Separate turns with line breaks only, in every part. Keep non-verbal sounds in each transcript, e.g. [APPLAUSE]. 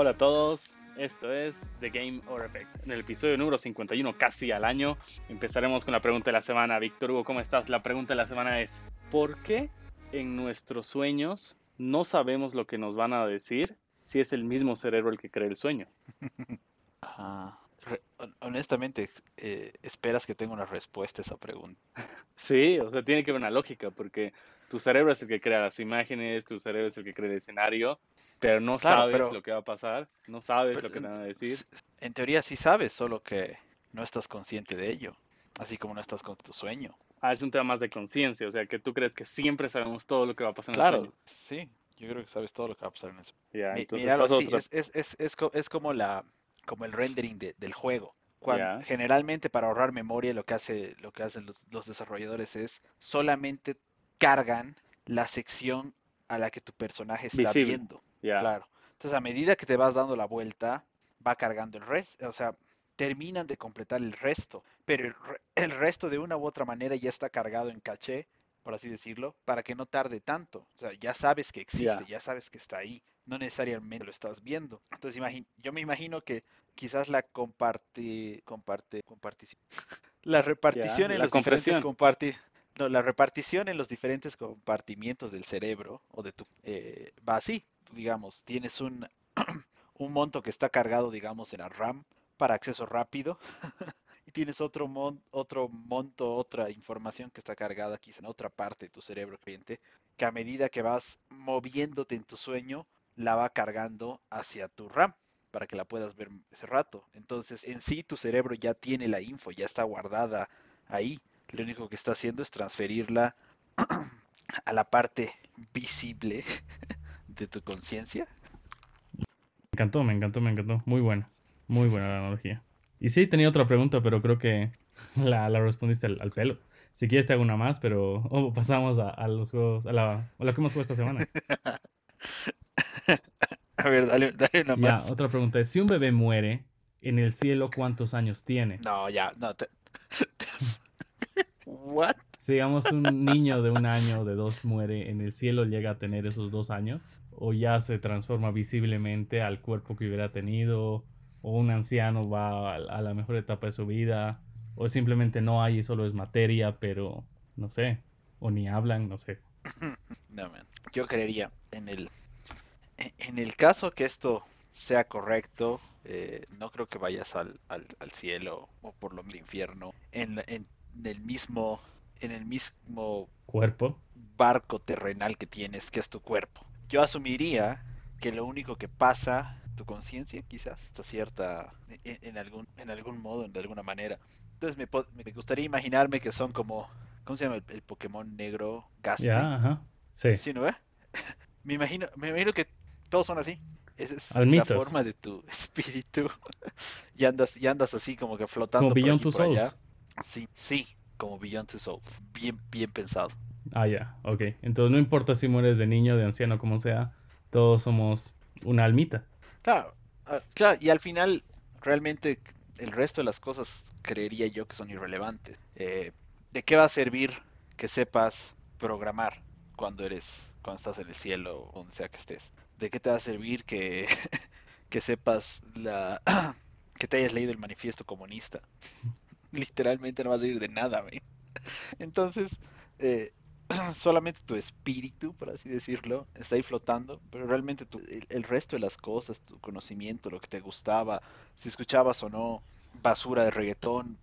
Hola a todos, esto es The Game Over Effect. En el episodio número 51, casi al año, empezaremos con la pregunta de la semana. Víctor Hugo, ¿cómo estás? La pregunta de la semana es, ¿por qué en nuestros sueños no sabemos lo que nos van a decir si es el mismo cerebro el que cree el sueño? [LAUGHS]
Ah, re- honestamente, eh, esperas que tenga una respuesta a esa pregunta.
Sí, o sea, tiene que haber una lógica, porque tu cerebro es el que crea las imágenes, tu cerebro es el que crea el escenario, pero no
Claro,
sabes
pero-
lo que va a pasar, no sabes
Pero,
lo que te van a decir.
En teoría sí sabes, solo que no estás consciente de ello, así como no estás con tu sueño.
Ah, es un tema más de conciencia, o sea, que tú crees que siempre sabemos todo lo que va a pasar en el
Claro,
sueño.
sí, yo creo que sabes todo lo que va a pasar en Mi-
entonces
míralo
otra-
es, es, es, es como la como el rendering de- del juego. Cuando. Generalmente para ahorrar memoria lo que hace lo que hacen los, los desarrolladores es solamente cargan la sección a la que tu personaje está
Visible.
viendo. Claro. Entonces, a medida que te vas dando la vuelta, va cargando el resto. O sea, terminan de completar el resto. Pero el, re- el resto, de una u otra manera, ya está cargado en caché, por así decirlo, para que no tarde tanto. O sea, ya sabes que existe,
Ya.
ya sabes que está ahí. No necesariamente lo estás viendo. Entonces, yo me imagino que quizás la comparte, comparte, compartición. [LAUGHS] La repartición en
la
los diferentes no, la repartición en los diferentes compartimientos del cerebro o de tu eh, va así, digamos, tienes un [CLEARS THROAT] un monto que está cargado, digamos, en la RAM para acceso rápido [LAUGHS] y tienes otro mon- otro monto, otra información que está cargada quizá en otra parte de tu cerebro cliente, que a medida que vas moviéndote en tu sueño, la va cargando hacia tu RAM para que la puedas ver ese rato. Entonces, en sí tu cerebro ya tiene la info, ya está guardada ahí. Lo único que está haciendo es transferirla [CLEARS THROAT] a la parte visible [LAUGHS] de tu conciencia.
Me encantó, me encantó, me encantó. Muy buena. Muy buena la analogía. Y sí, tenía otra pregunta, pero creo que [LAUGHS] la, la respondiste al, al pelo. Si quieres te hago una más, pero o pasamos a, a los juegos, a, la, a lo que hemos jugado esta semana. [LAUGHS]
A ver, dale, dale una
Ya,
más.
otra pregunta es, si un bebé muere en el cielo, ¿cuántos años tiene?
No, ya, no. Te, te- [LAUGHS] What?
Si digamos un niño de un año o de dos muere en el cielo, llega a tener esos dos años, o ya se transforma visiblemente al cuerpo que hubiera tenido, o un anciano va a, a la mejor etapa de su vida, o simplemente no hay y solo es materia, pero no sé, o ni hablan, no sé. [LAUGHS]
No, man. Yo creería en el en- en el caso que esto sea correcto, eh, no creo que vayas al, al, al cielo o por lo menos al infierno en, la- en el mismo en el mismo
Cuerpo,
barco terrenal que tienes, que es tu cuerpo. Yo asumiría que lo único que pasa, tu conciencia quizás, está cierta en, en algún, en algún modo, de alguna manera. Entonces me, me gustaría imaginarme que son como, ¿cómo se llama el, el Pokémon negro? Gastly.
ya, ajá, sí.
¿Sí, no ve? [LAUGHS] Me imagino, me imagino que todos son así. Esa es la
Almitos.
forma de tu [LAUGHS] espíritu. y andas, y andas así como que flotando
Como
por aquí
Two
por allá.
Souls.
Sí, sí, como Beyond Two Souls. Bien, bien pensado.
Ah, ya, ok. Entonces no importa si mueres de niño, de anciano, como sea, todos somos una almita.
Claro, ah, claro, y al final realmente el resto de las cosas creería yo que son irrelevantes. Eh, ¿de qué va a servir que sepas programar cuando eres, cuando estás en el cielo o donde sea que estés? ¿De qué te va a servir que, [LAUGHS] sepas la [CLEARS THROAT] que te hayas leído el manifiesto comunista? [LAUGHS] Literalmente no va a servir de nada, güey. [LAUGHS] Entonces, eh, [CLEARS THROAT] solamente tu espíritu, por así decirlo, está ahí flotando, pero realmente tu- el, el resto de las cosas, tu conocimiento, lo que te gustaba, si escuchabas o no basura de reggaetón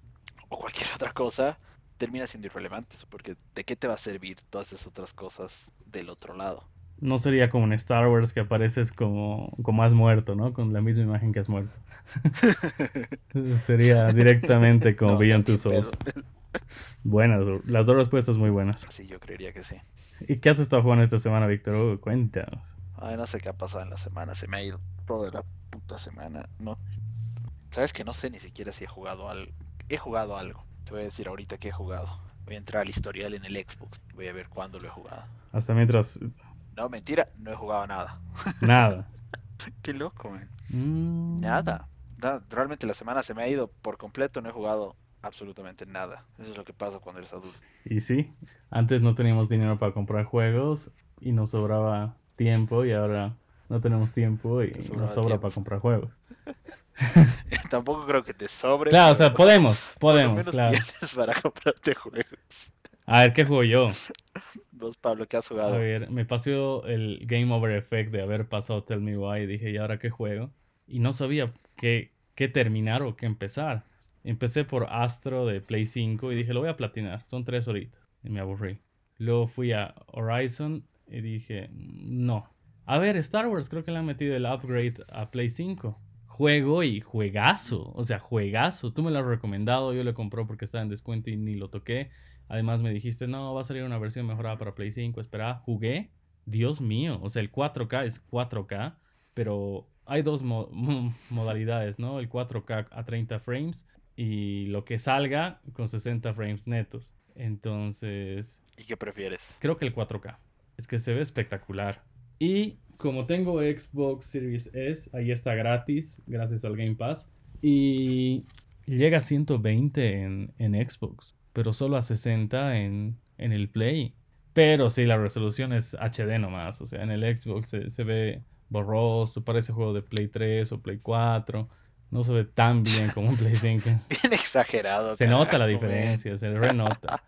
o cualquier [LAUGHS] otra cosa, termina siendo irrelevante, porque ¿de qué te va a servir todas esas otras cosas del otro lado?
No sería como en Star Wars que apareces como, como has muerto, ¿no? Con la misma imagen que has muerto. [LAUGHS] Sería directamente como
No,
Beyond Two Souls.
pedo.
Buenas, las dos respuestas muy buenas.
Sí, yo creería que sí.
¿Y qué has estado jugando esta semana, Víctor? Cuéntanos.
Ay, no sé qué ha pasado en la semana, se me ha ido toda la puta semana. No, sabes que no sé ni siquiera si he jugado algo. He jugado algo. Te voy a decir ahorita que he jugado. Voy a entrar al historial en el Xbox. Voy a ver cuándo lo he jugado.
Hasta mientras,
No, mentira, no he jugado nada. [LAUGHS]
nada.
Qué loco, man.
Mm,
Nada. Da- Realmente la semana se me ha ido por completo, no he jugado absolutamente nada. Eso es lo que pasa cuando eres adulto.
Y sí, antes no teníamos dinero para comprar juegos y nos sobraba tiempo y ahora no tenemos tiempo y nos sobra
tiempo.
para comprar juegos. [LAUGHS]
Tampoco creo que te sobre.
Claro, o sea, podemos, podemos,
menos
claro.
tienes para [LAUGHS] comprarte juegos.
A ver, ¿qué juego yo?
Vos, Pablo, ¿qué has
A
jugado?
ver, me pasó el Game Over Effect de haber pasado Tell Me Why y dije, ¿y ahora qué juego? Y no sabía qué, qué terminar o qué empezar. Empecé por Astro de Play 5 y dije, lo voy a platinar, son tres horitas. Y me aburrí. Luego fui a Horizon y dije, no. A ver, Star Wars, creo que le han metido el upgrade a Play 5. Juego y juegazo, o sea, juegazo. Tú me lo has recomendado, yo lo compré porque estaba en descuento y ni lo toqué. Además me dijiste, no, va a salir una versión mejorada para Play 5. Espera, jugué. Dios mío, o sea, el 4K es 4K, pero hay dos mo- mo- [LAUGHS] modalidades, ¿no? El 4K a 30 frames y lo que salga con 60 frames netos. Entonces,
¿Y qué prefieres?
creo que el 4K. Es que se ve espectacular. Y como tengo Xbox Series S, ahí está gratis, gracias al Game Pass. Y llega a 120 en, en Xbox, pero solo a 60 en, en el Play. Pero sí, la resolución es HD nomás. O sea, en el Xbox se, se ve borroso, parece juego de Play 3 o Play 4. No se ve tan bien como un Play 5. [LAUGHS]
Bien exagerado.
Se nota la diferencia, se renota.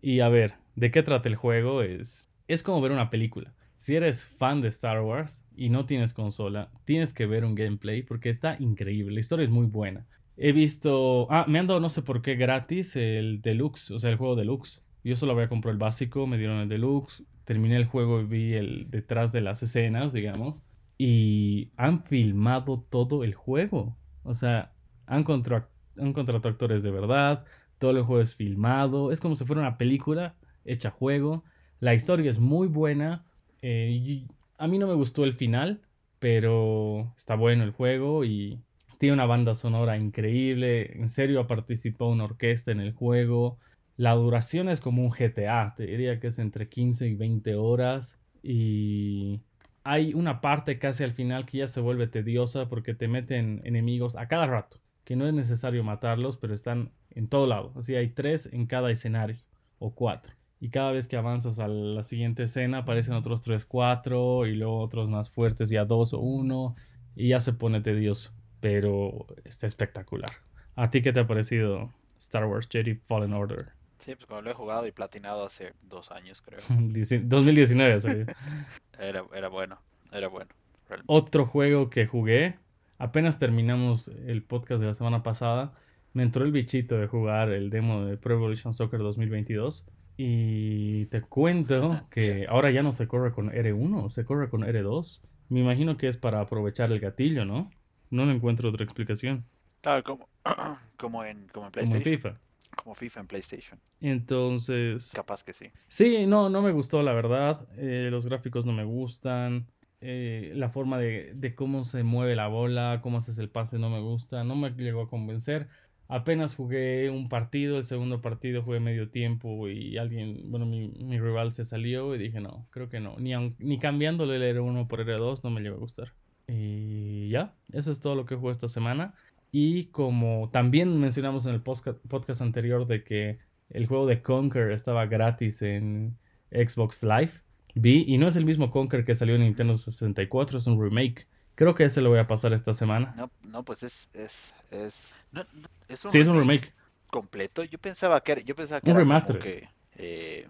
Y a ver, ¿de qué trata el juego? Es, es como ver una película. Si eres fan de Star Wars y no tienes consola, tienes que ver un gameplay porque está increíble. La historia es muy buena. He visto. Ah, me han dado no sé por qué gratis el Deluxe, o sea, el juego Deluxe. Yo solo había comprado el básico, me dieron el Deluxe. Terminé el juego y vi el detrás de las escenas, digamos. Y han filmado todo el juego. O sea, han, contra- han contratado actores de verdad. Todo el juego es filmado. Es como si fuera una película hecha juego. La historia es muy buena. eh, a mí no me gustó el final, pero está bueno el juego y tiene una banda sonora increíble. En serio, participó una orquesta en el juego. La duración es como un GTA. Te diría que es entre 15 y 20 horas. Y hay una parte casi al final que ya se vuelve tediosa porque te meten enemigos a cada rato. Que no es necesario matarlos, pero están en todo lado. Así hay tres en cada escenario o cuatro. Y cada vez que avanzas a la siguiente escena aparecen otros tres, cuatro y luego otros más fuertes ya dos o uno. Y ya se pone tedioso. Pero está espectacular. ¿A ti qué te ha parecido Star Wars Jedi Fallen Order?
Sí, pues como lo he jugado y platinado hace dos años, creo. [LAUGHS]
Dieci- 2019 salió. [LAUGHS]
Era, era bueno, era bueno. realmente.
Otro juego que jugué, apenas terminamos el podcast de la semana pasada, me entró el bichito de jugar el demo de Pro Evolution Soccer 2022 y te cuento [LAUGHS] que ahora ya no se corre con R1, se corre con R2. Me imagino que es para aprovechar el gatillo, ¿no? No le encuentro otra explicación.
Claro, como, [CLEARS THROAT] como en, como en
Como en
PlayStation.
FIFA.
Como FIFA en PlayStation.
Entonces,
Capaz que sí.
Sí, no, no me gustó, la verdad. Eh, los gráficos no me gustan. eh, la forma de, de cómo se mueve la bola, cómo haces el pase, no me gusta. No me llegó a convencer. Apenas jugué un partido, el segundo partido jugué medio tiempo y alguien, bueno, mi, mi rival se salió y dije, no, creo que no. Ni, aun- ni cambiándole el R1 por R2 no me llegó a gustar. Y ya, eso es todo lo que jugué esta semana. Y como también mencionamos en el podcast anterior de que el juego de Conker estaba gratis en Xbox Live, vi, y no es el mismo Conker que salió en Nintendo 64, es un remake. Creo que ese lo voy a pasar esta semana.
No, no, pues es, es, es, no, no, es un
Sí, es un remake.
completo. Yo pensaba que era, yo pensaba que
Un
era como
remaster.
que eh,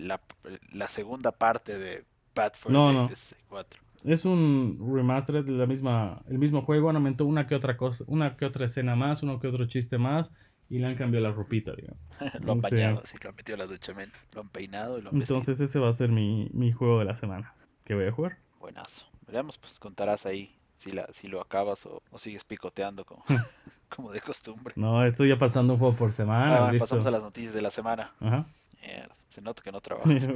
la, la segunda parte de Bad for
No,
Day
no.
de 64.
Es un remaster de la misma, el mismo juego, han aumentado una que otra cosa, una que otra escena más, uno que otro chiste más, y le han cambiado la ropita, digamos. [LAUGHS]
Lo han
sea,
bañado, así, lo han metido a la ducha, men. Lo han peinado y lo han vestido.
Entonces ese va a ser mi, mi juego de la semana que voy a jugar.
Buenazo. Veremos, pues contarás ahí si, la, si lo acabas o, o sigues picoteando como, [LAUGHS] [LAUGHS] como de costumbre.
No, estoy ya pasando un juego por semana,
Ah, pasamos a las noticias de la semana.
Ajá.
Mierda, se nota que no trabajas.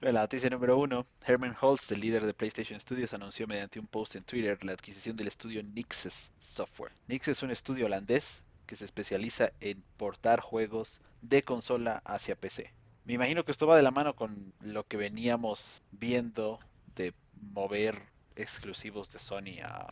La noticia número uno, Herman Holtz, el líder de PlayStation Studios, anunció mediante un post en Twitter la adquisición del estudio Nixes Software. Nixes es un estudio holandés que se especializa en portar juegos de consola hacia PC. Me imagino que esto va de la mano con lo que veníamos viendo de mover exclusivos de Sony a...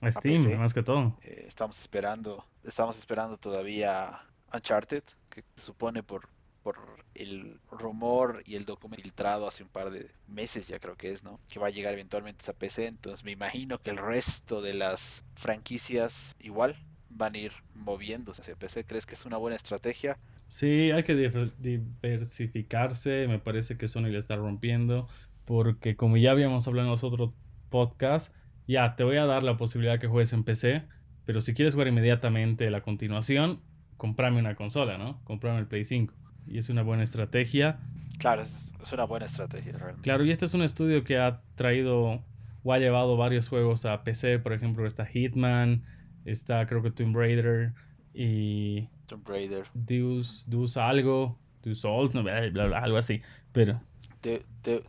a Steam, más que todo.
eh, estamos esperando, estamos esperando todavía Uncharted, que se supone por por el rumor y el documento filtrado hace un par de meses, ya creo que es, ¿no? Que va a llegar eventualmente a PC. Entonces me imagino que el resto de las franquicias igual van a ir moviéndose hacia PC. ¿Crees que es una buena estrategia?
Sí, hay que diversificarse. Me parece que Sony le está rompiendo. Porque como ya habíamos hablado en los otros podcasts, ya te voy a dar la posibilidad que juegues en PC. Pero si quieres jugar inmediatamente la continuación, comprame una consola, ¿no? Comprame el Play 5. Y es una buena estrategia.
Claro, es, una buena estrategia realmente.
Claro, y este es un estudio que ha traído o ha llevado varios juegos a PC. Por ejemplo, está Hitman, está creo que Tomb Raider y...
Tomb Raider.
Deus, Deus algo, Deus Souls, no, bla, bla, algo así. Pero...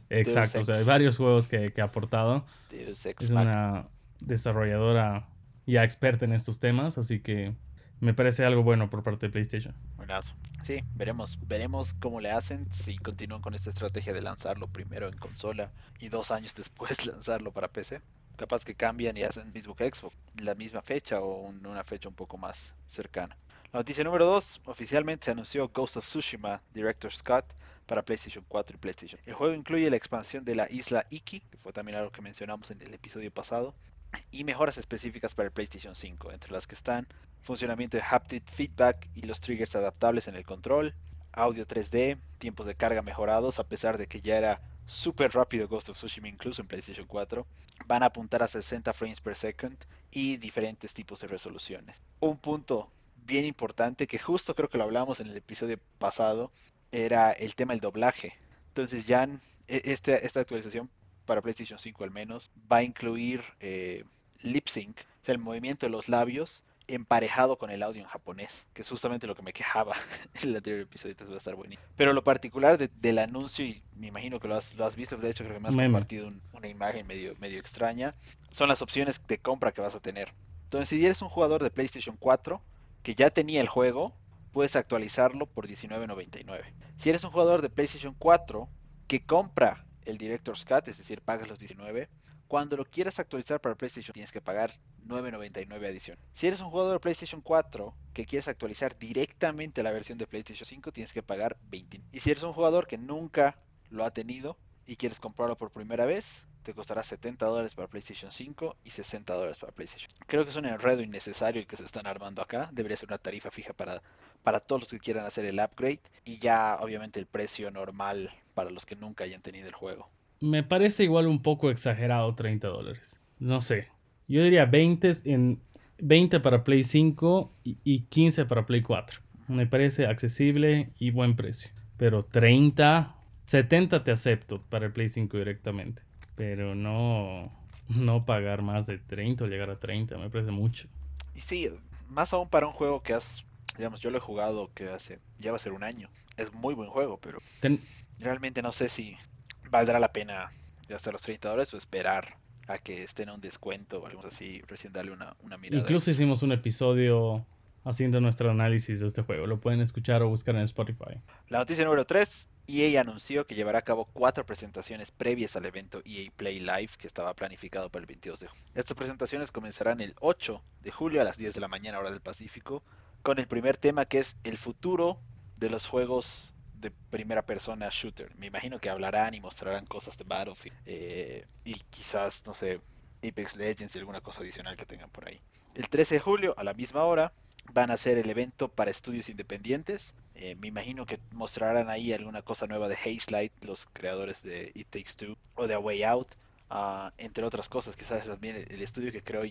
Exacto, o sea, hay varios juegos que, que ha aportado.
Deus
es una desarrolladora ya experta en estos temas, así que me parece algo bueno por parte de PlayStation.
Sí, veremos, veremos cómo le hacen si continúan con esta estrategia de lanzarlo primero en consola y dos años después [LAUGHS] lanzarlo para PC. Capaz que cambian y hacen mismo que Xbox, la misma fecha o una fecha un poco más cercana. La noticia número 2, oficialmente se anunció Ghost of Tsushima Director Scott para PlayStation 4 y PlayStation. El juego incluye la expansión de la isla Iki, que fue también algo que mencionamos en el episodio pasado, y mejoras específicas para el PlayStation 5, entre las que están funcionamiento de haptic feedback y los triggers adaptables en el control, audio 3D, tiempos de carga mejorados a pesar de que ya era súper rápido Ghost of Tsushima incluso en PlayStation 4, van a apuntar a 60 frames per second y diferentes tipos de resoluciones. Un punto bien importante que justo creo que lo hablamos en el episodio pasado era el tema del doblaje. Entonces ya e, este, esta actualización para PlayStation 5 al menos, va a incluir eh, lip sync, o sea, el movimiento de los labios emparejado con el audio en japonés, que es justamente lo que me quejaba [LAUGHS] en el anterior episodio, entonces va a estar buenísimo. Pero lo particular del anuncio, y me imagino que lo has, lo has visto, de hecho creo que me has compartido una imagen medio, medio extraña, son las opciones de compra que vas a tener. Entonces, si eres un jugador de PlayStation 4 que ya tenía el juego, puedes actualizarlo por $19.99. Si eres un jugador de PlayStation 4 que compra el Director's Cut, es decir, pagas los 19. Cuando lo quieras actualizar para PlayStation tienes que pagar 9.99 adición. Si eres un jugador de PlayStation 4 que quieres actualizar directamente la versión de PlayStation 5 tienes que pagar 20. Y si eres un jugador que nunca lo ha tenido y quieres comprarlo por primera vez, te costará 70 dólares para PlayStation 5 y 60 dólares para PlayStation. Creo que es un enredo innecesario el que se están armando acá. Debería ser una tarifa fija para, para todos los que quieran hacer el upgrade y ya obviamente el precio normal para los que nunca hayan tenido el juego.
Me parece igual un poco exagerado 30 dólares. No sé. Yo diría 20 en 20 para Play 5 y 15 para Play 4. Me parece accesible y buen precio. Pero 30, 70 te acepto para el Play 5 directamente pero no, no pagar más de 30 o llegar a 30, me parece mucho.
Y sí, más aún para un juego que has, digamos, yo lo he jugado que hace, ya va a ser un año. Es muy buen juego, pero realmente no sé si valdrá la pena gastar los 30 dólares o esperar a que esté en un descuento o algo así, recién darle una, una mirada.
Incluso hicimos un episodio haciendo nuestro análisis de este juego. Lo pueden escuchar o buscar en Spotify.
La noticia número 3. EA anunció que llevará a cabo cuatro presentaciones previas al evento EA Play Live que estaba planificado para el 22 de julio. Estas presentaciones comenzarán el 8 de julio a las 10 de la mañana hora del Pacífico con el primer tema que es el futuro de los juegos de primera persona shooter. Me imagino que hablarán y mostrarán cosas de Battlefield eh, y quizás, no sé, Apex Legends y alguna cosa adicional que tengan por ahí. El 13 de julio a la misma hora van a hacer el evento para estudios independientes. Eh, me imagino que mostrarán ahí alguna cosa nueva de Haze Light, los creadores de It Takes Two o de A Way Out, ah, entre otras cosas. Quizás también el, estudio que creó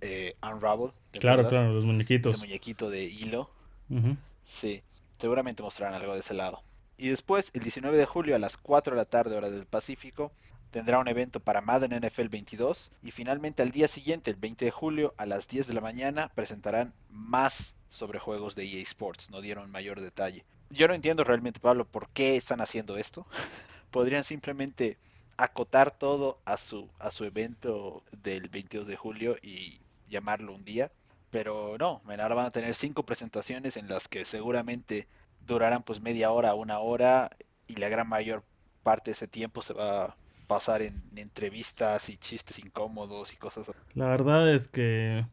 eh, Unravel.
Claro, claro, los muñequitos.
Ese muñequito de hilo. Sí, seguramente mostrarán algo de ese lado. Y después, el 19 de julio a las 4 de la tarde, hora del Pacífico, tendrá un evento para Madden NFL 22 y finalmente al día siguiente, el 20 de julio a las 10 de la mañana, presentarán más sobre juegos de EA Sports, no dieron mayor detalle. Yo no entiendo realmente, Pablo, por qué están haciendo esto. [LAUGHS] Podrían simplemente acotar todo a su, a su evento del 22 de julio y llamarlo un día. Pero no, ahora van a tener cinco presentaciones en las que seguramente durarán pues media hora, una hora y la gran mayor parte de ese tiempo se va pasar en, entrevistas y chistes incómodos y cosas así.
La verdad es que,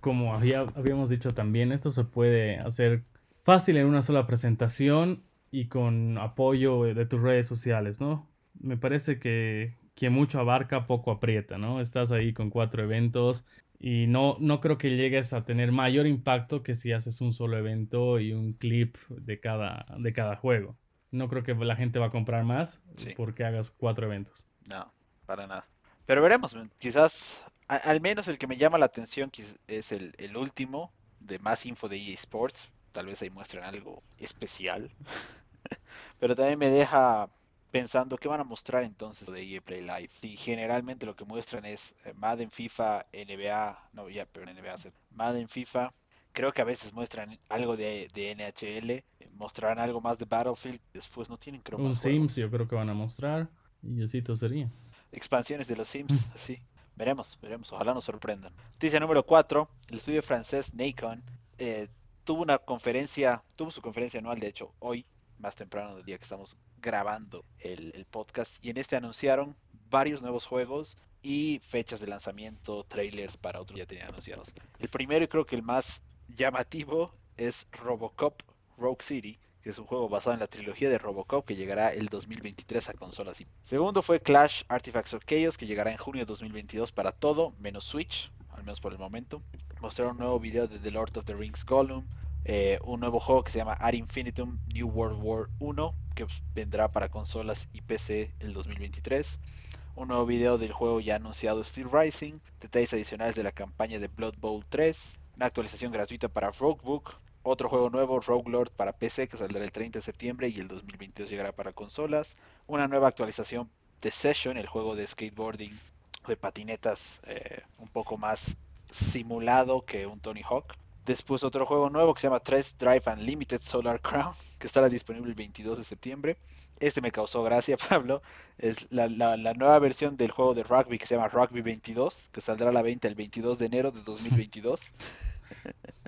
como había, habíamos dicho también, esto se puede hacer fácil en una sola presentación y con apoyo de tus redes sociales, ¿no? Me parece que, que mucho abarca, poco aprieta, ¿no? Estás ahí con cuatro eventos y no, no creo que llegues a tener mayor impacto que si haces un solo evento y un clip de cada, de cada juego. No creo que la gente va a comprar más porque hagas cuatro eventos.
No, para nada. Pero veremos, quizás, al menos el que me llama la atención es el, el último de más info de EA Sports. Tal vez ahí muestren algo especial. [LAUGHS] Pero también me deja pensando qué van a mostrar entonces de EA Play Live. Y generalmente lo que muestran es eh, Madden, FIFA, NBA, no, ya, pero NBA, Madden, FIFA. Creo que a veces muestran algo de, de NHL, mostrarán algo más de Battlefield, después no tienen creo
Un Sims yo creo que van a mostrar y así todo sería.
Expansiones de los Sims, sí. Veremos, veremos, ojalá nos sorprendan. Noticia número 4, el estudio francés Nacon eh, tuvo una conferencia, tuvo su conferencia anual de hecho hoy, más temprano del día que estamos grabando el, podcast. Y en este anunciaron varios nuevos juegos y fechas de lanzamiento, trailers para otros ya tenían anunciados. El primero y creo que el más llamativo es Robocop Rogue City, que es un juego basado en la trilogía de Robocop que llegará el 2023 a consolas. Segundo fue Clash Artifacts of Chaos, que llegará en junio de 2022 para todo, menos Switch, al menos por el momento. Mostraron un nuevo video de The Lord of the Rings Gollum, eh, un nuevo juego que se llama Ad Infinitum New World War 1, que vendrá para consolas y PC el 2023. Un nuevo video del juego ya anunciado Steel Rising, detalles adicionales de la campaña de Blood Bowl 3, una actualización gratuita para Roguebook, otro juego nuevo, Rogue Lord para PC, que saldrá el 30 de septiembre y el 2022 llegará para consolas, una nueva actualización de Session, el juego de skateboarding de patinetas eh, un poco más simulado que un Tony Hawk. Después otro juego nuevo que se llama 3 Drive Unlimited Solar Crown, que estará disponible el 22 de septiembre. Este me causó gracia, [LAUGHS] Pablo. Es la, nueva versión del juego de rugby que se llama Rugby 22, que saldrá a la venta el 22 de enero de 2022.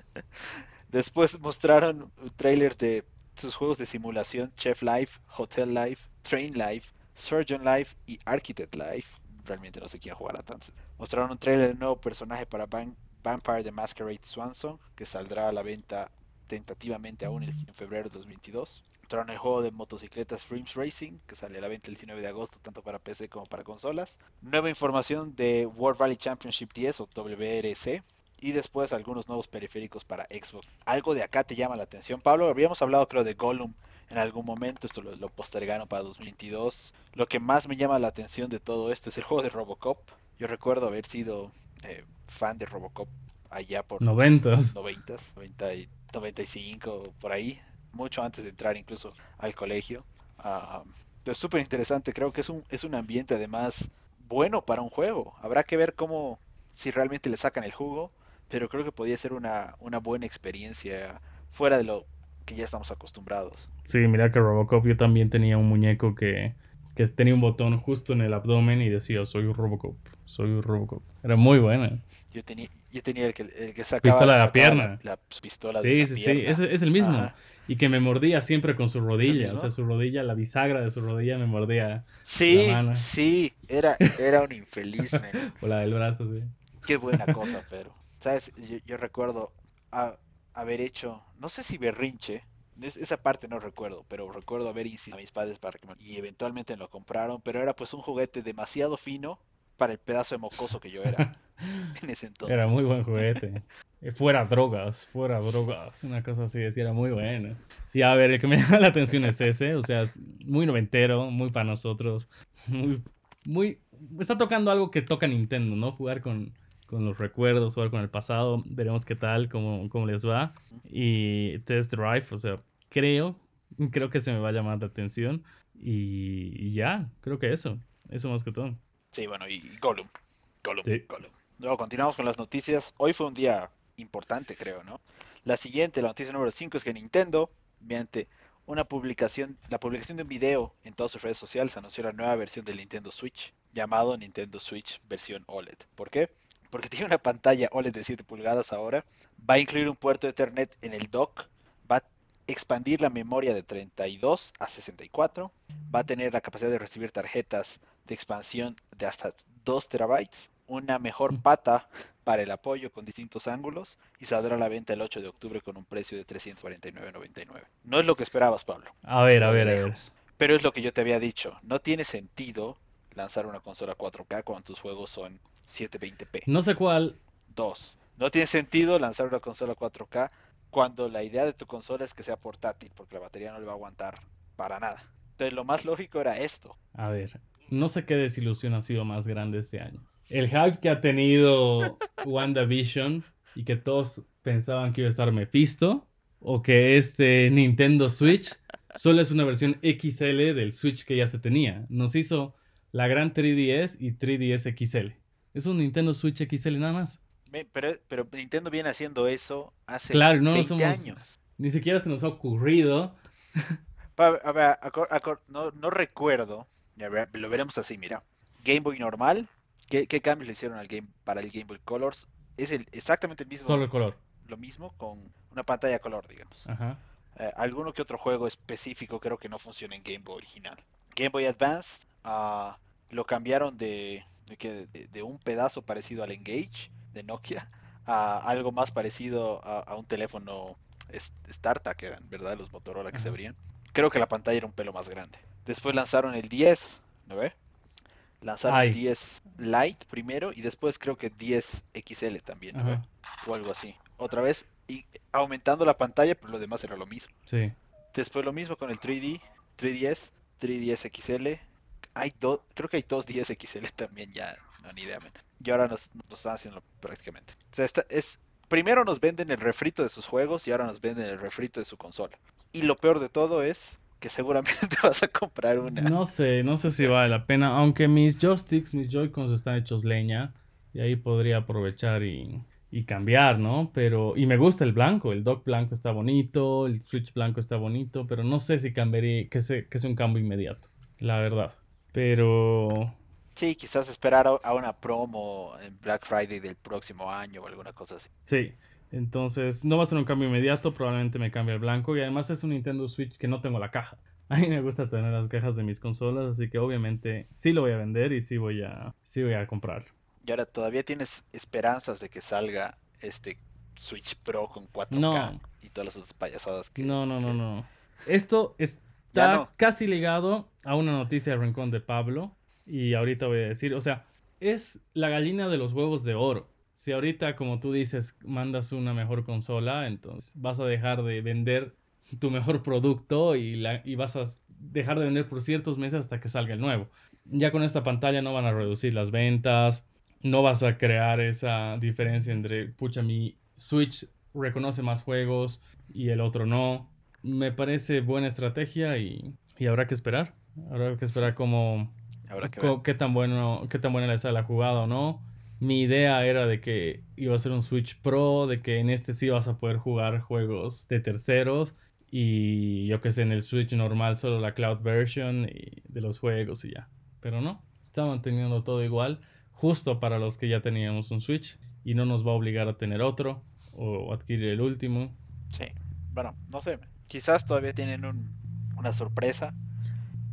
[LAUGHS] Después mostraron trailers de sus juegos de simulación Chef Life, Hotel Life, Train Life, Surgeon Life y Architect Life. Realmente no sé quién jugará tanto. Mostraron un trailer de un nuevo personaje para Vampire the Masquerade Swanson, que saldrá a la venta tentativamente aún en febrero de 2022. Traen el juego de motocicletas Frames Racing, que sale a la venta el 19 de agosto tanto para PC como para consolas. Nueva información de World Rally Championship 10 o WRC. Y después algunos nuevos periféricos para Xbox. Algo de acá te llama la atención, Pablo. Habíamos hablado creo de Gollum en algún momento, esto lo, postergaron para 2022. Lo que más me llama la atención de todo esto es el juego de Robocop. Yo recuerdo haber sido eh, fan de Robocop allá por
90
90, 95, por ahí, mucho antes de entrar incluso al colegio. Uh, es súper interesante, creo que es un, es un ambiente además bueno para un juego. Habrá que ver cómo, si realmente le sacan el jugo, pero creo que podría ser una, una buena experiencia fuera de lo que ya estamos acostumbrados.
Sí, mira que Robocop yo también tenía un muñeco que que tenía un botón justo en el abdomen y decía soy un Robocop, soy un Robocop. Era muy buena.
Yo tenía, yo tenía el que, el que sacaba,
pistola de la pierna.
La, pistola
sí,
de la
sí, Sí, es, es el mismo. Y que me mordía siempre con su rodilla. O sea, su rodilla, la bisagra de su rodilla me mordía.
Sí, sí, era, era un infeliz. [LAUGHS]
o la del brazo, sí.
Qué buena cosa, [LAUGHS] pero. ¿Sabes? Yo, yo recuerdo haber hecho, no sé si berrinche, esa parte no recuerdo, pero recuerdo haber insistido a mis padres para que me... y eventualmente lo compraron, pero era pues un juguete demasiado fino para el pedazo de mocoso que yo era [LAUGHS] en ese entonces.
Era muy buen juguete. [LAUGHS] Eh, fuera drogas, fuera drogas, una cosa así, decía, era muy buena. Y a ver, el que me [LAUGHS] llama la atención es ese, o sea, muy noventero, muy para nosotros, muy, muy, está tocando algo que toca Nintendo, ¿no? Jugar con, con los recuerdos, jugar con el pasado, veremos qué tal, cómo, cómo les va. Y Test Drive, o sea, creo, creo que se me va a llamar la atención. Y, ya, creo que eso, eso más que todo.
Sí, bueno, y Gollum. Gollum, Luego continuamos con las noticias. Hoy fue un día importante, creo, ¿no? La siguiente, la noticia número 5, es que Nintendo, mediante una publicación, la publicación de un video en todas sus redes sociales, anunció la nueva versión del Nintendo Switch, llamado Nintendo Switch versión OLED. ¿Por qué? Porque tiene una pantalla OLED de 7 pulgadas ahora, va a incluir un puerto de Ethernet en el dock, va a expandir la memoria de 32 a 64, va a tener la capacidad de recibir tarjetas de expansión de hasta 2 terabytes, una mejor pata para el apoyo con distintos ángulos y saldrá a la venta el 8 de octubre con un precio de 349.99. No es lo que esperabas, Pablo.
A ver, a ver, a ver.
Pero es lo que yo te había dicho. No tiene sentido lanzar una consola 4K cuando tus juegos son 720p.
No sé cuál.
Dos. No tiene sentido lanzar una consola 4K cuando la idea de tu consola es que sea portátil, porque la batería no le va a aguantar para nada. Entonces lo más lógico era esto.
A ver, no sé qué desilusión ha sido más grande este año. El hype que ha tenido [LAUGHS] WandaVision y que todos pensaban que iba a estar Mephisto, o que este Nintendo Switch solo es una versión XL del Switch que ya se tenía. Nos hizo la gran 3DS y 3DS XL. Es un Nintendo Switch XL nada más.
Pero, pero Nintendo viene haciendo eso hace claro, no 20 años.
Ni siquiera se nos ha ocurrido. [LAUGHS]
A ver, no, no, recuerdo. lo veremos así, mira. Game Boy normal. ¿Qué, qué cambios le hicieron al game para el Game Boy Colors? Es el, exactamente el mismo.
Solo el color.
Lo mismo con una pantalla color, digamos. Ajá. Eh, alguno que otro juego específico creo que no funciona en Game Boy original. Game Boy Advance uh, lo cambiaron de, de, de, un pedazo parecido al Engage de Nokia a algo más parecido a, un teléfono StarTAC, que eran, ¿verdad? Los Motorola que se abrían. Creo que la pantalla era un pelo más grande. Después lanzaron el 10, ¿no ve? Lanzaron el 10 Lite primero y después creo que 10 XL también, ¿no ve? O algo así. Otra vez y aumentando la pantalla, pero lo demás era lo mismo.
Sí.
Después lo mismo con el 3D, 3DS, 3DS XL. Hay dos, creo que hay dos 10 XL también ya, no ni idea. Y ahora nos, están haciendo prácticamente. O sea, esta es primero nos venden el refrito de sus juegos y ahora nos venden el refrito de su consola. Y lo peor de todo es que seguramente [LAUGHS] vas a comprar una.
No sé, no sé si vale la pena, aunque mis joysticks, mis Joy-Cons están hechos leña y ahí podría aprovechar y, y cambiar, ¿no? Pero, y me gusta el blanco, el dock blanco está bonito, el switch blanco está bonito, pero no sé si cambiaría, que, sea, que sea un cambio inmediato, la verdad. Pero...
Sí, quizás esperar a una promo en Black Friday del próximo año o alguna cosa así.
Sí, entonces no va a ser un cambio inmediato, probablemente me cambie el blanco y además es un Nintendo Switch que no tengo la caja. [LAUGHS] A mí me gusta tener las cajas de mis consolas, así que obviamente sí lo voy a vender y sí voy a, sí voy a comprar.
Y ahora todavía tienes esperanzas de que salga este Switch Pro con 4K y todas las otras payasadas que...
No, no, no, no. Esto está casi ligado a una noticia de Rincón de Pablo y ahorita voy a decir, o sea, es la gallina de los huevos de oro. Si ahorita, como tú dices, mandas una mejor consola, entonces vas a dejar de vender tu mejor producto y, la, y vas a dejar de vender por ciertos meses hasta que salga el nuevo. Ya con esta pantalla no van a reducir las ventas, no vas a crear esa diferencia entre, pucha, mi Switch reconoce más juegos y el otro no. Me parece buena estrategia y, habrá que esperar. Habrá que esperar cómo, qué tan bueno, qué tan buena le sale la jugada o no. Mi idea era de que iba a ser un Switch Pro, de que en este sí vas a poder jugar juegos de terceros y yo que sé, en el Switch normal solo la cloud version y de los juegos y ya. Pero no, está manteniendo todo igual justo para los que ya teníamos un Switch y no nos va a obligar a tener otro o adquirir el último.
Sí, bueno, no sé, quizás todavía tienen una sorpresa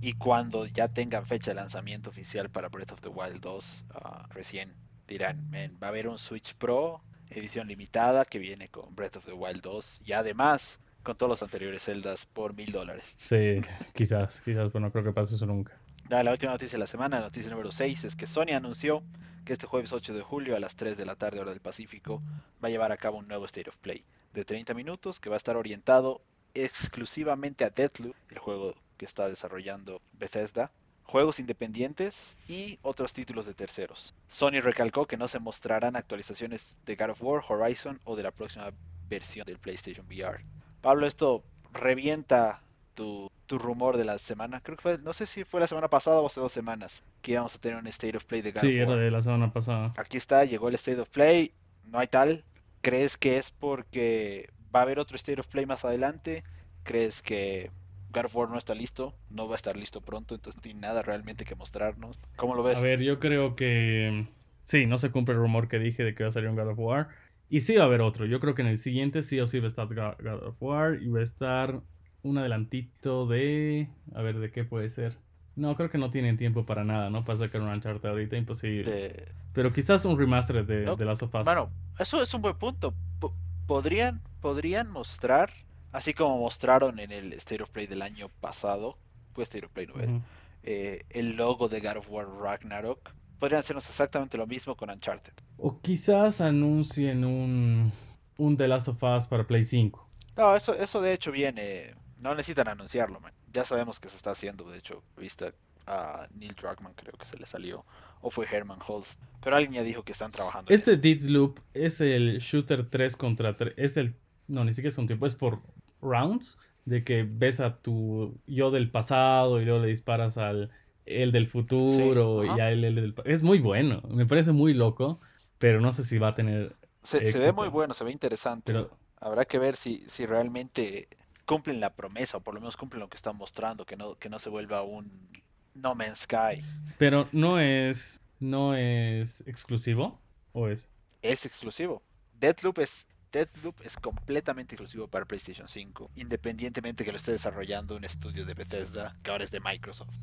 y cuando ya tengan fecha de lanzamiento oficial para Breath of the Wild 2, ah, recién dirán, va a haber un Switch Pro edición limitada que viene con Breath of the Wild 2 y además con todos los anteriores celdas por mil dólares.
Sí, quizás, quizás, pero no creo que pase eso nunca.
La última noticia de la semana, la noticia número 6, es que Sony anunció que este jueves 8 de julio a las 3 de la tarde hora del Pacífico va a llevar a cabo un nuevo State of Play de 30 minutos que va a estar orientado exclusivamente a Deathloop, el juego que está desarrollando Bethesda, juegos independientes y otros títulos de terceros. Sony recalcó que no se mostrarán actualizaciones de God of War, Horizon o de la próxima versión del PlayStation VR. Pablo, esto revienta tu tu rumor de la semana. Creo que fue, no sé si fue la semana pasada o hace dos semanas que íbamos a tener un State of Play de
God Sí, era de la semana pasada.
Aquí está, llegó el State of Play, no hay tal. ¿Crees que es porque va a haber otro State of Play más adelante? ¿Crees que God of War no está listo? No va a estar listo pronto, entonces no tiene nada realmente que mostrarnos. ¿Cómo lo ves?
A ver, yo creo que sí, no se cumple el rumor que dije de que va a salir un God of War. Y sí va a haber otro. Yo creo que en el siguiente sí o sí va a estar God of War y va a estar un adelantito de. A ver, ¿de qué puede ser? No, creo que no tienen tiempo para nada, ¿no? Para sacar un Uncharted ahorita, imposible.
De-
Pero quizás un remaster de,
No,
de Last of Us.
Bueno, eso es un buen punto. Po- podrían, podrían mostrar, así como mostraron en el State of Play del año pasado, fue State of Play, ¿no ves?
Ujú.
Eh, el logo de God of War Ragnarok. Podrían hacernos exactamente lo mismo con Uncharted.
O quizás anuncien un, un The Last of Us para Play 5.
No, eso, eso de hecho viene. No necesitan anunciarlo, man. Ya sabemos que se está haciendo, de hecho, vista a Neil Druckmann, creo que se le salió. O fue Herman Holst. Pero alguien ya dijo que están trabajando en
Este
eso.
Deathloop es el shooter 3 contra 3. Es el. No, ni siquiera es un tiempo, es por rounds. De que ves a tu yo del pasado y luego le disparas al el del futuro y a él el del. Es muy bueno, me parece muy loco, pero no sé si va a tener.
Se, se ve muy bueno, se ve interesante.
Pero
Habrá que ver si, si realmente cumplen la promesa, o por lo menos cumplen lo que están mostrando, que no, que no se vuelva un No Man's Sky.
Pero no es. No es exclusivo. ¿O es?
Es exclusivo. Deathloop es, Deathloop es completamente exclusivo para PlayStation 5, independientemente que lo esté desarrollando un estudio de Bethesda, que ahora es de Microsoft.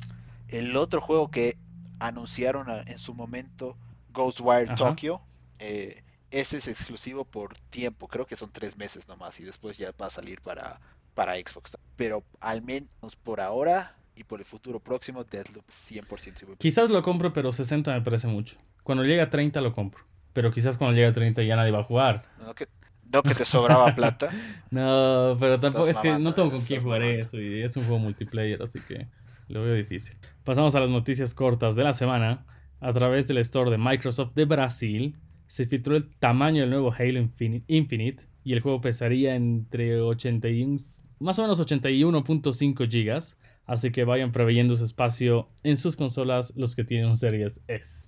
El otro juego que anunciaron en su momento, Ghostwire
Ajá.
Tokyo, eh, ese es exclusivo por tiempo, creo que son tres meses nomás, y después ya va a salir para, para Xbox. Pero al menos por ahora y por el futuro próximo, Deathloop 100% seguro.
Quizás lo compro, pero 60 me parece mucho. Cuando llegue a 30 lo compro. Pero quizás cuando llegue a 30 ya nadie va a jugar.
No que, no que te sobraba plata. [LAUGHS]
No, pero
Estás
tampoco es que no tengo con quién jugar
mamando.
eso y es un juego multiplayer, así que lo veo difícil. Pasamos a las noticias cortas de la semana. A través del store de Microsoft de Brasil se filtró el tamaño del nuevo Halo Infini- Infinite y el juego pesaría entre 81, más o menos 81.5 gigas. Así que vayan preveyendo su espacio en sus consolas los que tienen un Series S.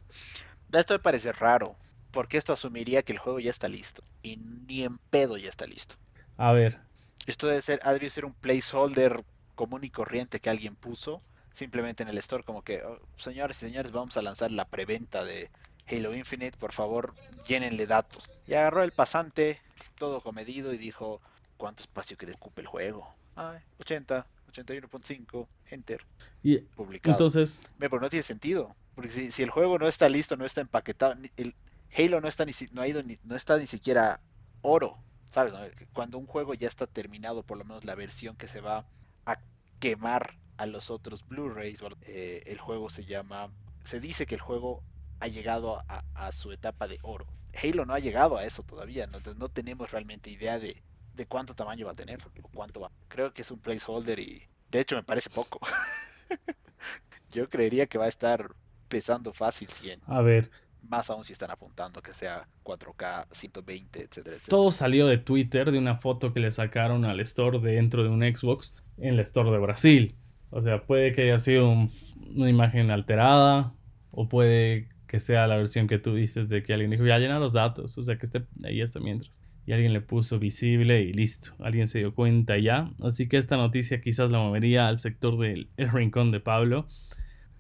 Esto me parece raro, porque esto asumiría que el juego ya está listo. Y ni en pedo ya está listo.
A ver,
Esto debe ser, ha debido ser un placeholder común y corriente que alguien puso simplemente en el store, como que, "Oh, señores y señores, vamos a lanzar la preventa de Halo Infinite, por favor, llénenle datos. Y agarró el pasante, todo comedido, y dijo, ¿cuánto espacio que ocupe el juego? Ah, 80, 81.5, enter,
y
publicado.
entonces,
Pero no tiene sentido. Porque si, si el juego no está listo, no está empaquetado, ni- el Halo no está ni, no ha ido ni, no está ni siquiera oro, ¿sabes? Cuando un juego ya está terminado, por lo menos la versión que se va a quemar a los otros Blu-rays, eh, el juego se llama, se dice que el juego ha llegado a, a su etapa de oro. Halo no ha llegado a eso todavía, ¿no? Entonces no tenemos realmente idea de, de cuánto tamaño va a tener, o cuánto va. Creo que es un placeholder y de hecho me parece poco. [LAUGHS] Yo creería que va a estar pesando fácil 100,
a ver,
más aún si están apuntando que sea 4K, 120, etcétera, etcétera.
todo salió de Twitter, de una foto que le sacaron al store dentro de un Xbox en el store de Brasil. O sea, puede que haya sido un- una imagen alterada o puede que sea la versión que tú dices de que alguien dijo, ya llena los datos, o sea, que ahí hasta mientras. Y alguien le puso visible y listo, alguien se dio cuenta ya. Así que esta noticia quizás la movería al sector del el rincón de Pablo.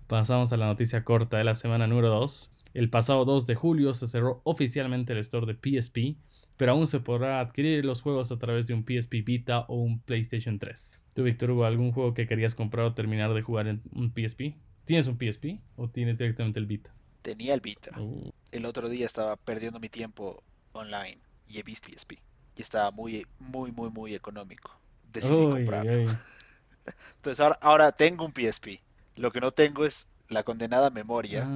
Pasamos a la noticia corta de la semana número 2. El pasado 2 de julio se cerró oficialmente el store de PSP, pero aún se podrá adquirir los juegos a través de un PSP Vita o un PlayStation 3. ¿Tú, Víctor Hugo, algún juego que querías comprar o terminar de jugar en un PSP? ¿Tienes un PSP o tienes directamente el Vita?
Tenía el Vita.
Uh,
El otro día estaba perdiendo mi tiempo online y he visto PSP. Y estaba muy, muy, muy, muy económico. Decidí comprarlo. [LAUGHS] Entonces ahora, ahora tengo un PSP. Lo que no tengo es la condenada memoria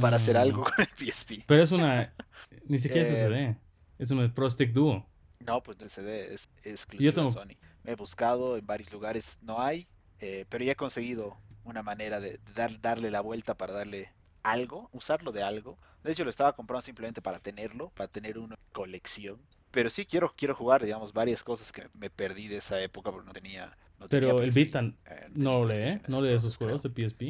para hacer algo con el PSP.
Pero es una... Ni siquiera es [LAUGHS]
Eh,
SSD. Es un Pro Stick Duo.
No, pues el CD es exclusivo
tengo-
de Sony. Me he buscado en varios lugares, no hay, eh, pero ya he conseguido una manera de, de dar, darle la vuelta para darle algo, usarlo de algo. De hecho, lo estaba comprando simplemente para tenerlo, para tener una colección. Pero sí quiero, quiero jugar, digamos, varias cosas que me perdí de esa época porque no tenía. No tenía
Pero el Vita
eh,
no lee,
PlayStation en
no
ese
lee esos juegos
creo.
de PSP.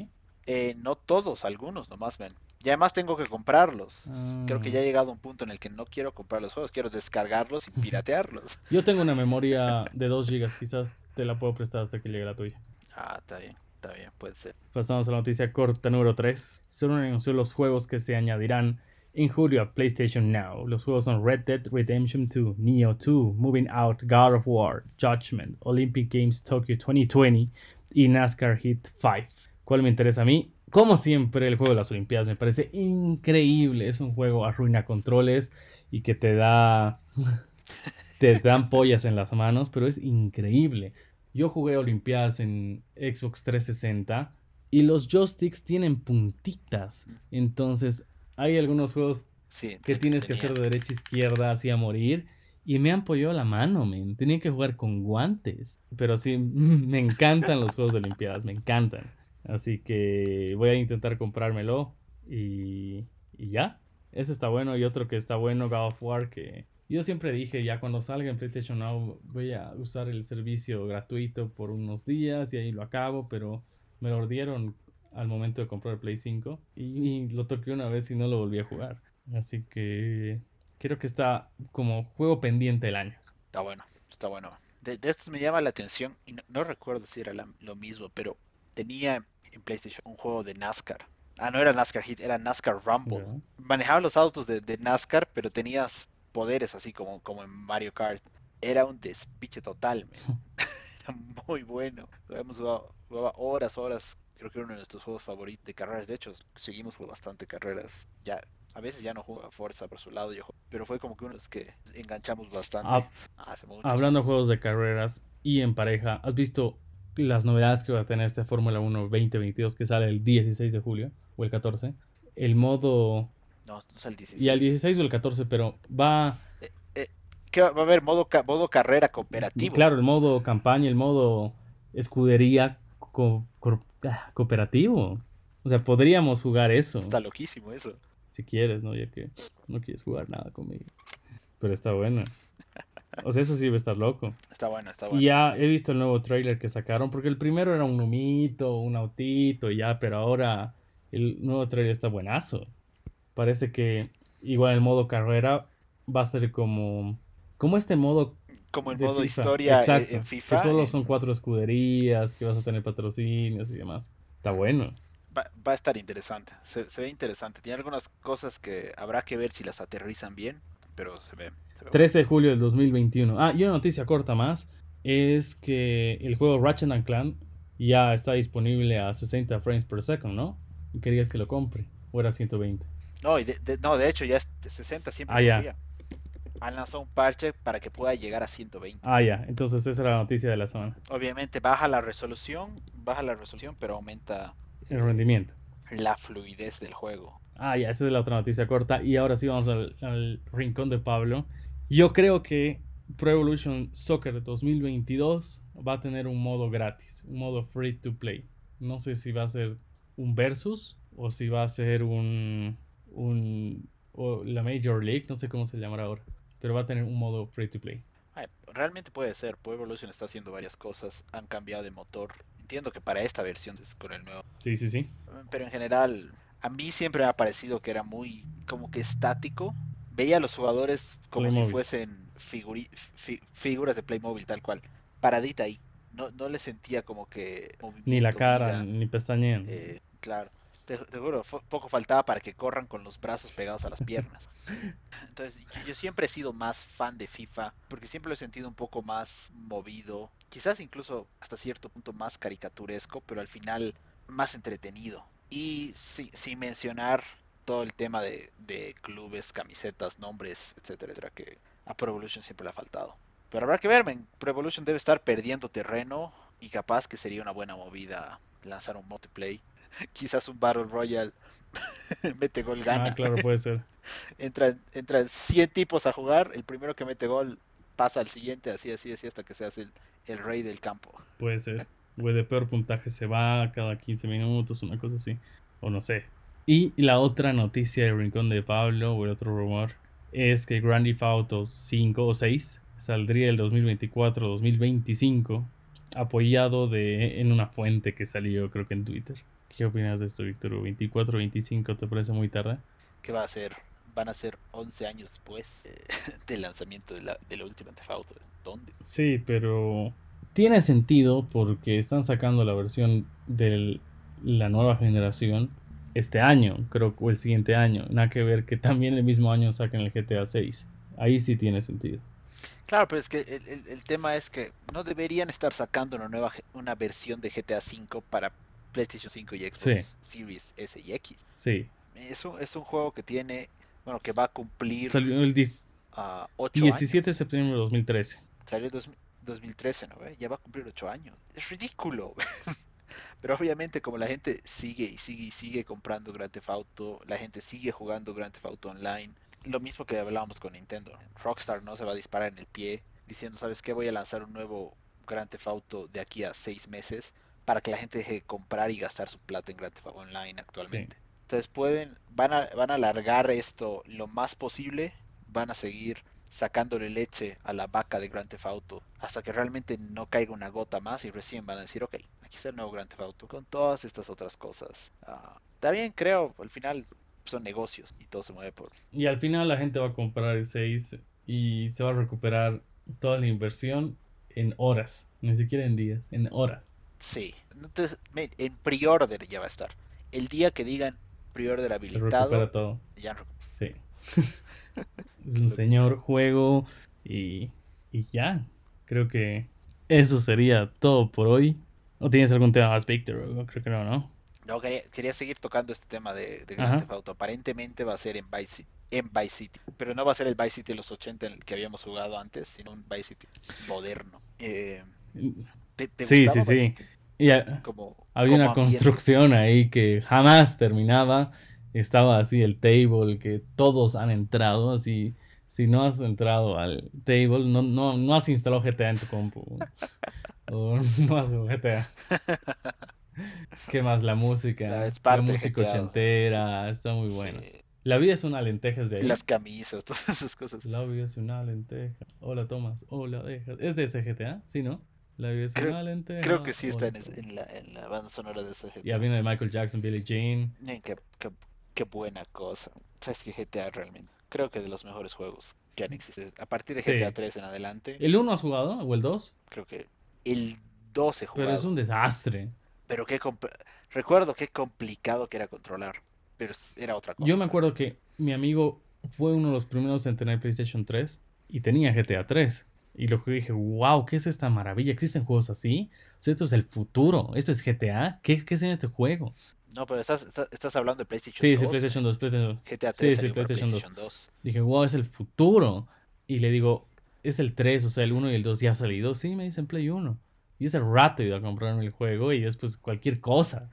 Eh, no todos, algunos nomás, ven. Y además tengo que comprarlos. Creo que
Ah.
ya he llegado a un punto en el que no quiero comprar los juegos, quiero descargarlos y [LAUGHS] piratearlos.
Yo tengo una [LAUGHS] memoria de 2 GB, quizás te la puedo prestar hasta que llegue la tuya.
Ah, está bien, está bien, puede ser.
Pasamos a la noticia corta número 3. Sony anunció los juegos que se añadirán en julio a PlayStation Now. Los juegos son Red Dead Redemption 2, Neo 2, Moving Out, God of War, Judgment, Olympic Games Tokyo 2020 y NASCAR Heat 5. ¿Cuál me interesa a mí? Como siempre, el juego de las Olimpiadas me parece increíble. Es un juego arruina controles y que te da. [LAUGHS] te dan pollas en las manos, pero es increíble. Yo jugué Olimpiadas en Xbox 360 y los joysticks tienen puntitas. Entonces, hay algunos juegos que tienes que hacer de derecha a izquierda, así a morir. Y me han apoyado la mano, men. Tenía que jugar con guantes. Pero sí, [LAUGHS] me encantan los juegos de Olimpiadas, me encantan. Así que voy a intentar comprármelo. Y, y ya. Ese está bueno. Y otro que está bueno, God of War, que yo siempre dije, ya cuando salga en PlayStation Now voy a usar el servicio gratuito por unos días y ahí lo acabo, pero me lo dieron al momento de comprar el Play 5 y, lo toqué una vez y no lo volví a jugar. Así que creo que está como juego pendiente el año.
Está bueno, está bueno. De, estos me llama la atención y no, recuerdo si era lo mismo, pero tenía en PlayStation un juego de NASCAR. Ah, no era NASCAR Hit, era NASCAR Rumble. Manejaba los autos de, de, NASCAR, pero tenías poderes así como, como en Mario Kart. Era un despiche total, [LAUGHS] era muy bueno. Hemos jugado, jugaba horas, horas. Creo que era uno de nuestros juegos favoritos de carreras. De hecho, seguimos con bastante carreras. Ya, a veces ya no juega Forza por su lado, yo, pero fue como que uno de los que enganchamos bastante.
Ah, hablando de juegos de carreras y en pareja, ¿has visto las novedades que va a tener este Fórmula 1 2022 que sale el 16 de julio o el 14? El modo
no, no es el 16.
Y al 16 o el 14, pero va...
Eh, eh, ¿qué va, a haber modo, modo carrera cooperativo.
Claro, el modo campaña, el modo escudería ah, cooperativo. O sea, podríamos jugar eso.
Está loquísimo eso.
Si quieres, ¿no? Ya que no quieres jugar nada conmigo. Pero está bueno. O sea, eso sí va a estar loco.
Está bueno, está bueno.
Y ya he visto el nuevo trailer que sacaron, porque el primero era un humito, un autito, y ya, pero ahora el nuevo trailer está buenazo. Parece que igual el modo carrera va a ser como como este modo
como el modo historia en FIFA
que solo son cuatro escuderías que vas a tener patrocinios y demás. Está bueno.
Va, a estar interesante se, ve interesante. Tiene algunas cosas que habrá que ver si las aterrizan bien pero se ve,
13 de julio del 2021 ah y una noticia corta más es que el juego Ratchet and Clank ya está disponible a 60 frames per second ¿no? y querías que lo compre o era 120
no, de, no, de hecho ya es de 60 siempre. Ah, ya. Han lanzado un parche para que pueda llegar a 120.
Ah, ya. Entonces esa es la noticia de la semana.
Obviamente baja la resolución, baja la resolución, pero aumenta
el rendimiento.
La fluidez del juego.
Ah, ya, esa es la otra noticia corta. Y ahora sí vamos al, rincón de Pablo. Yo creo que Pro Evolution Soccer 2022 va a tener un modo gratis, un modo free to play. No sé si va a ser un versus o si va a ser un un, o la Major League, no sé cómo se llamará ahora, pero va a tener un modo free to play.
realmente puede ser, Pro Evolution está haciendo varias cosas, han cambiado de motor. Entiendo que para esta versión es con el nuevo.
Sí, sí, sí.
Pero en general, a mí siempre me ha parecido que era muy como que estático. Veía a los jugadores como si fuesen figuras de Playmobil tal cual, paradita ahí. No, no le sentía como que...
Ni la cara, ni pestañean.
Eh, claro te, juro, poco faltaba para que corran con los brazos pegados a las piernas. [LAUGHS] Entonces, yo, siempre he sido más fan de FIFA, porque siempre lo he sentido un poco más movido, quizás incluso hasta cierto punto más caricaturesco, pero al final más entretenido. Y sin mencionar todo el tema de, clubes, camisetas, nombres, etcétera, etcétera, que a Pro Evolution siempre le ha faltado. Pero habrá que ver, Pro Evolution debe estar perdiendo terreno y capaz que sería una buena movida lanzar un multiplayer [LAUGHS] quizás un Battle Royale [LAUGHS] mete gol gana.
Ah, claro, puede ser. [LAUGHS]
entran, entran 100 tipos a jugar, el primero que mete gol pasa al siguiente, así, así, así, hasta que se hace el, rey del campo.
Puede ser. O de peor puntaje se va cada 15 minutos, una cosa así. O no sé. Y la otra noticia del rincón de Pablo, o el otro rumor, es que Grand Theft Auto 5 o 6 saldría el 2024-2025, apoyado de, en una fuente que salió creo que en Twitter. ¿Qué opinas de esto, Víctor? ¿24 25 te parece muy tarde?
¿Qué va a ser? Van a ser 11 años después eh, [LAUGHS] del lanzamiento de la, de la última Auto. ¿Dónde?
Sí, pero tiene sentido porque están sacando la versión de la nueva generación este año, creo, o el siguiente año. Nada que ver que también el mismo año saquen el GTA 6. Ahí sí tiene sentido.
Claro, pero es que el, el, tema es que no deberían estar sacando una nueva una versión de GTA 5 para PlayStation 5 y Xbox Series S y X.
Sí.
Es un, es un juego que tiene, bueno, que va a cumplir
Salió el 10
ah, ocho
17 de
años.
septiembre de 2013.
Salió en dos- 2013, ¿no? Ya va a cumplir 8 años. Es ridículo. [LAUGHS] Pero obviamente como la gente sigue y sigue y sigue comprando Grand Theft Auto, la gente sigue jugando Grand Theft Auto Online. Lo mismo que hablábamos con Nintendo. Rockstar no se va a disparar en el pie diciendo, ¿sabes qué? Voy a lanzar un nuevo Grand Theft Auto de aquí a 6 meses para que la gente deje de comprar y gastar su plata en Grand Theft Auto Online actualmente. Entonces pueden, van a, van a alargar esto lo más posible, van a seguir sacándole leche a la vaca de Grand Theft Auto hasta que realmente no caiga una gota más y recién van a decir, ok, aquí está el nuevo Grand Theft Auto con todas estas otras cosas. Ah, también creo, al final son negocios y todo se mueve por...
Y al final la gente va a comprar el 6 y se va a recuperar toda la inversión en horas, ni siquiera en días, en horas.
Sí, en pre-order ya va a estar. El día que digan pre-order
Se
habilitado,
recupera todo.
ya no-
Sí. [LAUGHS] es un señor juego y, y ya. Creo que eso sería todo por hoy. ¿O tienes algún tema más, Víctor? Yo Creo que no, ¿no?
No, quería, quería seguir tocando este tema de, de. Grand Theft Auto. Aparentemente va a ser en Vice, City, en Vice City, pero no va a ser el Vice City de los 80 en el que habíamos jugado antes, sino un Vice City moderno. Eh, ¿te, te
Sí, sí, sí. Había
como
una
ambiente?
construcción ahí que jamás terminaba. Estaba así el table que todos han entrado. Así, si no has entrado al table, no, no, no has instalado GTA en tu compu. [LAUGHS] O no has jugado GTA. [LAUGHS] ¿Qué más? La música.
Claro, es
la
parte de
música
GTA,
ochentera. Está muy buena.
Sí,
La vida es una lenteja es de ahí.
las camisas, [LAUGHS] todas esas cosas.
La vida es una lenteja. Hola, Tomás. Hola, dejas. ¿Es de ese GTA? Sí, ¿no? La vida es
Creo-
una lenteja.
Creo que sí está en, es- en la, en la banda sonora de ese GTA.
viene de Michael Jackson, Billie Jean.
Qué, qué- buena cosa. Sabes que GTA realmente, creo que de los mejores juegos que han existido. A partir de
Sí.
GTA 3 en adelante,
¿El 1 has jugado? ¿O el 2?
creo que el 12 he
Pero
jugado.
es un desastre.
Pero qué recuerdo qué complicado que era controlar. Pero era otra cosa.
Yo me acuerdo que mi amigo fue uno de los primeros en tener PlayStation 3 y tenía GTA 3. Y lo que dije, wow, ¿qué es esta maravilla? ¿Existen juegos así? O sea, esto es el futuro. ¿Esto es GTA? ¿Qué, qué es en este juego?
No, pero estás, estás, estás hablando de PlayStation
Sí,
2.
sí, PlayStation 2, PlayStation 2.
GTA 3
Sí, sí,
para
PlayStation 2.
PlayStation 2.
Dije, wow, es el futuro. Y le digo, es el 3, o sea, el 1 y el 2 ya ha salido. Sí, me dicen Play 1. Y ese rato iba a comprarme el juego y después cualquier cosa.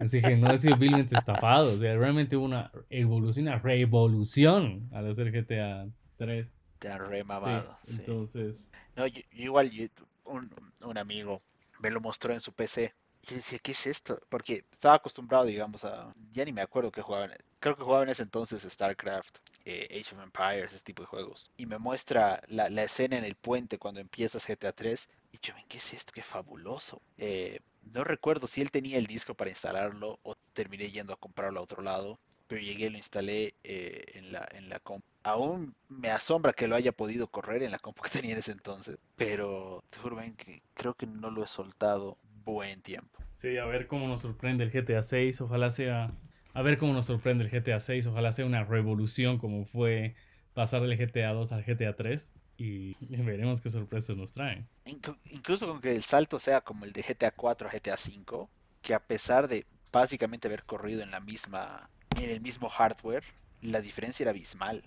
Así que no he sido vilmente estafado. O sea, realmente hubo una evolución, una revolución al hacer GTA 3.
Te han remamado.
Sí,
sí.
entonces,
No, yo igual, yo- un, un amigo me lo mostró en su PC. Y decía, ¿qué es esto? Porque estaba acostumbrado, digamos, a. Ya ni me acuerdo qué jugaba. en- Creo que jugaba en ese entonces StarCraft, eh, Age of Empires, ese tipo de juegos. Y me muestra la, la escena en el puente cuando empiezas GTA 3. Y yo, "Men, ¿qué es esto? ¡Qué fabuloso! Eh, no recuerdo si él tenía el disco para instalarlo o terminé yendo a comprarlo a otro lado. Pero llegué, lo instalé eh, en la, en la comp. Aún me asombra que lo haya podido correr en la compu que [LAUGHS] tenía en ese entonces. Pero te juro, que creo que no lo he soltado buen tiempo.
sí, a ver cómo nos sorprende el GTA 6. Ojalá sea. A ver cómo nos sorprende el GTA 6. Ojalá sea una revolución como fue pasar del GTA 2 al GTA 3. Y veremos qué sorpresas nos traen.
Incluso con que el salto sea como el de GTA 4 a GTA 5, que a pesar de básicamente haber corrido en la misma, en el mismo hardware, la diferencia era abismal.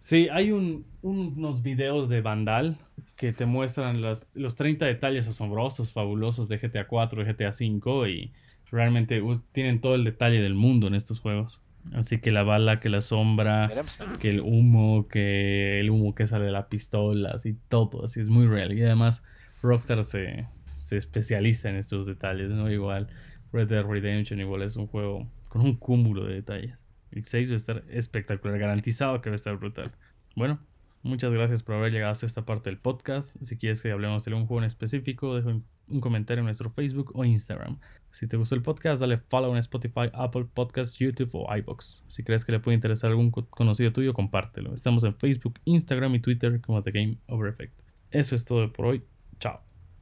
Sí, hay un- unos videos de Vandal que te muestran las- los 30 detalles asombrosos, fabulosos de GTA 4 y GTA 5 y realmente tienen todo el detalle del mundo en estos juegos. Así que la bala, que la sombra, que el humo, que el humo que sale de la pistola, así todo, así es muy real. Y además Rockstar se, se especializa en estos detalles, ¿no? Igual Red Dead Redemption igual es un juego con un cúmulo de detalles. El 6 va a estar espectacular, garantizado que va a estar brutal. Bueno, muchas gracias por haber llegado hasta esta parte del podcast. Si quieres que hablemos de algún juego en específico, deja un, un comentario en nuestro Facebook o Instagram. Si te gustó el podcast, dale follow en Spotify, Apple Podcasts, YouTube o iBox. Si crees que le puede interesar a algún co- conocido tuyo, compártelo. Estamos en Facebook, Instagram y Twitter como The Game Over Effect. Eso es todo por hoy. Chao.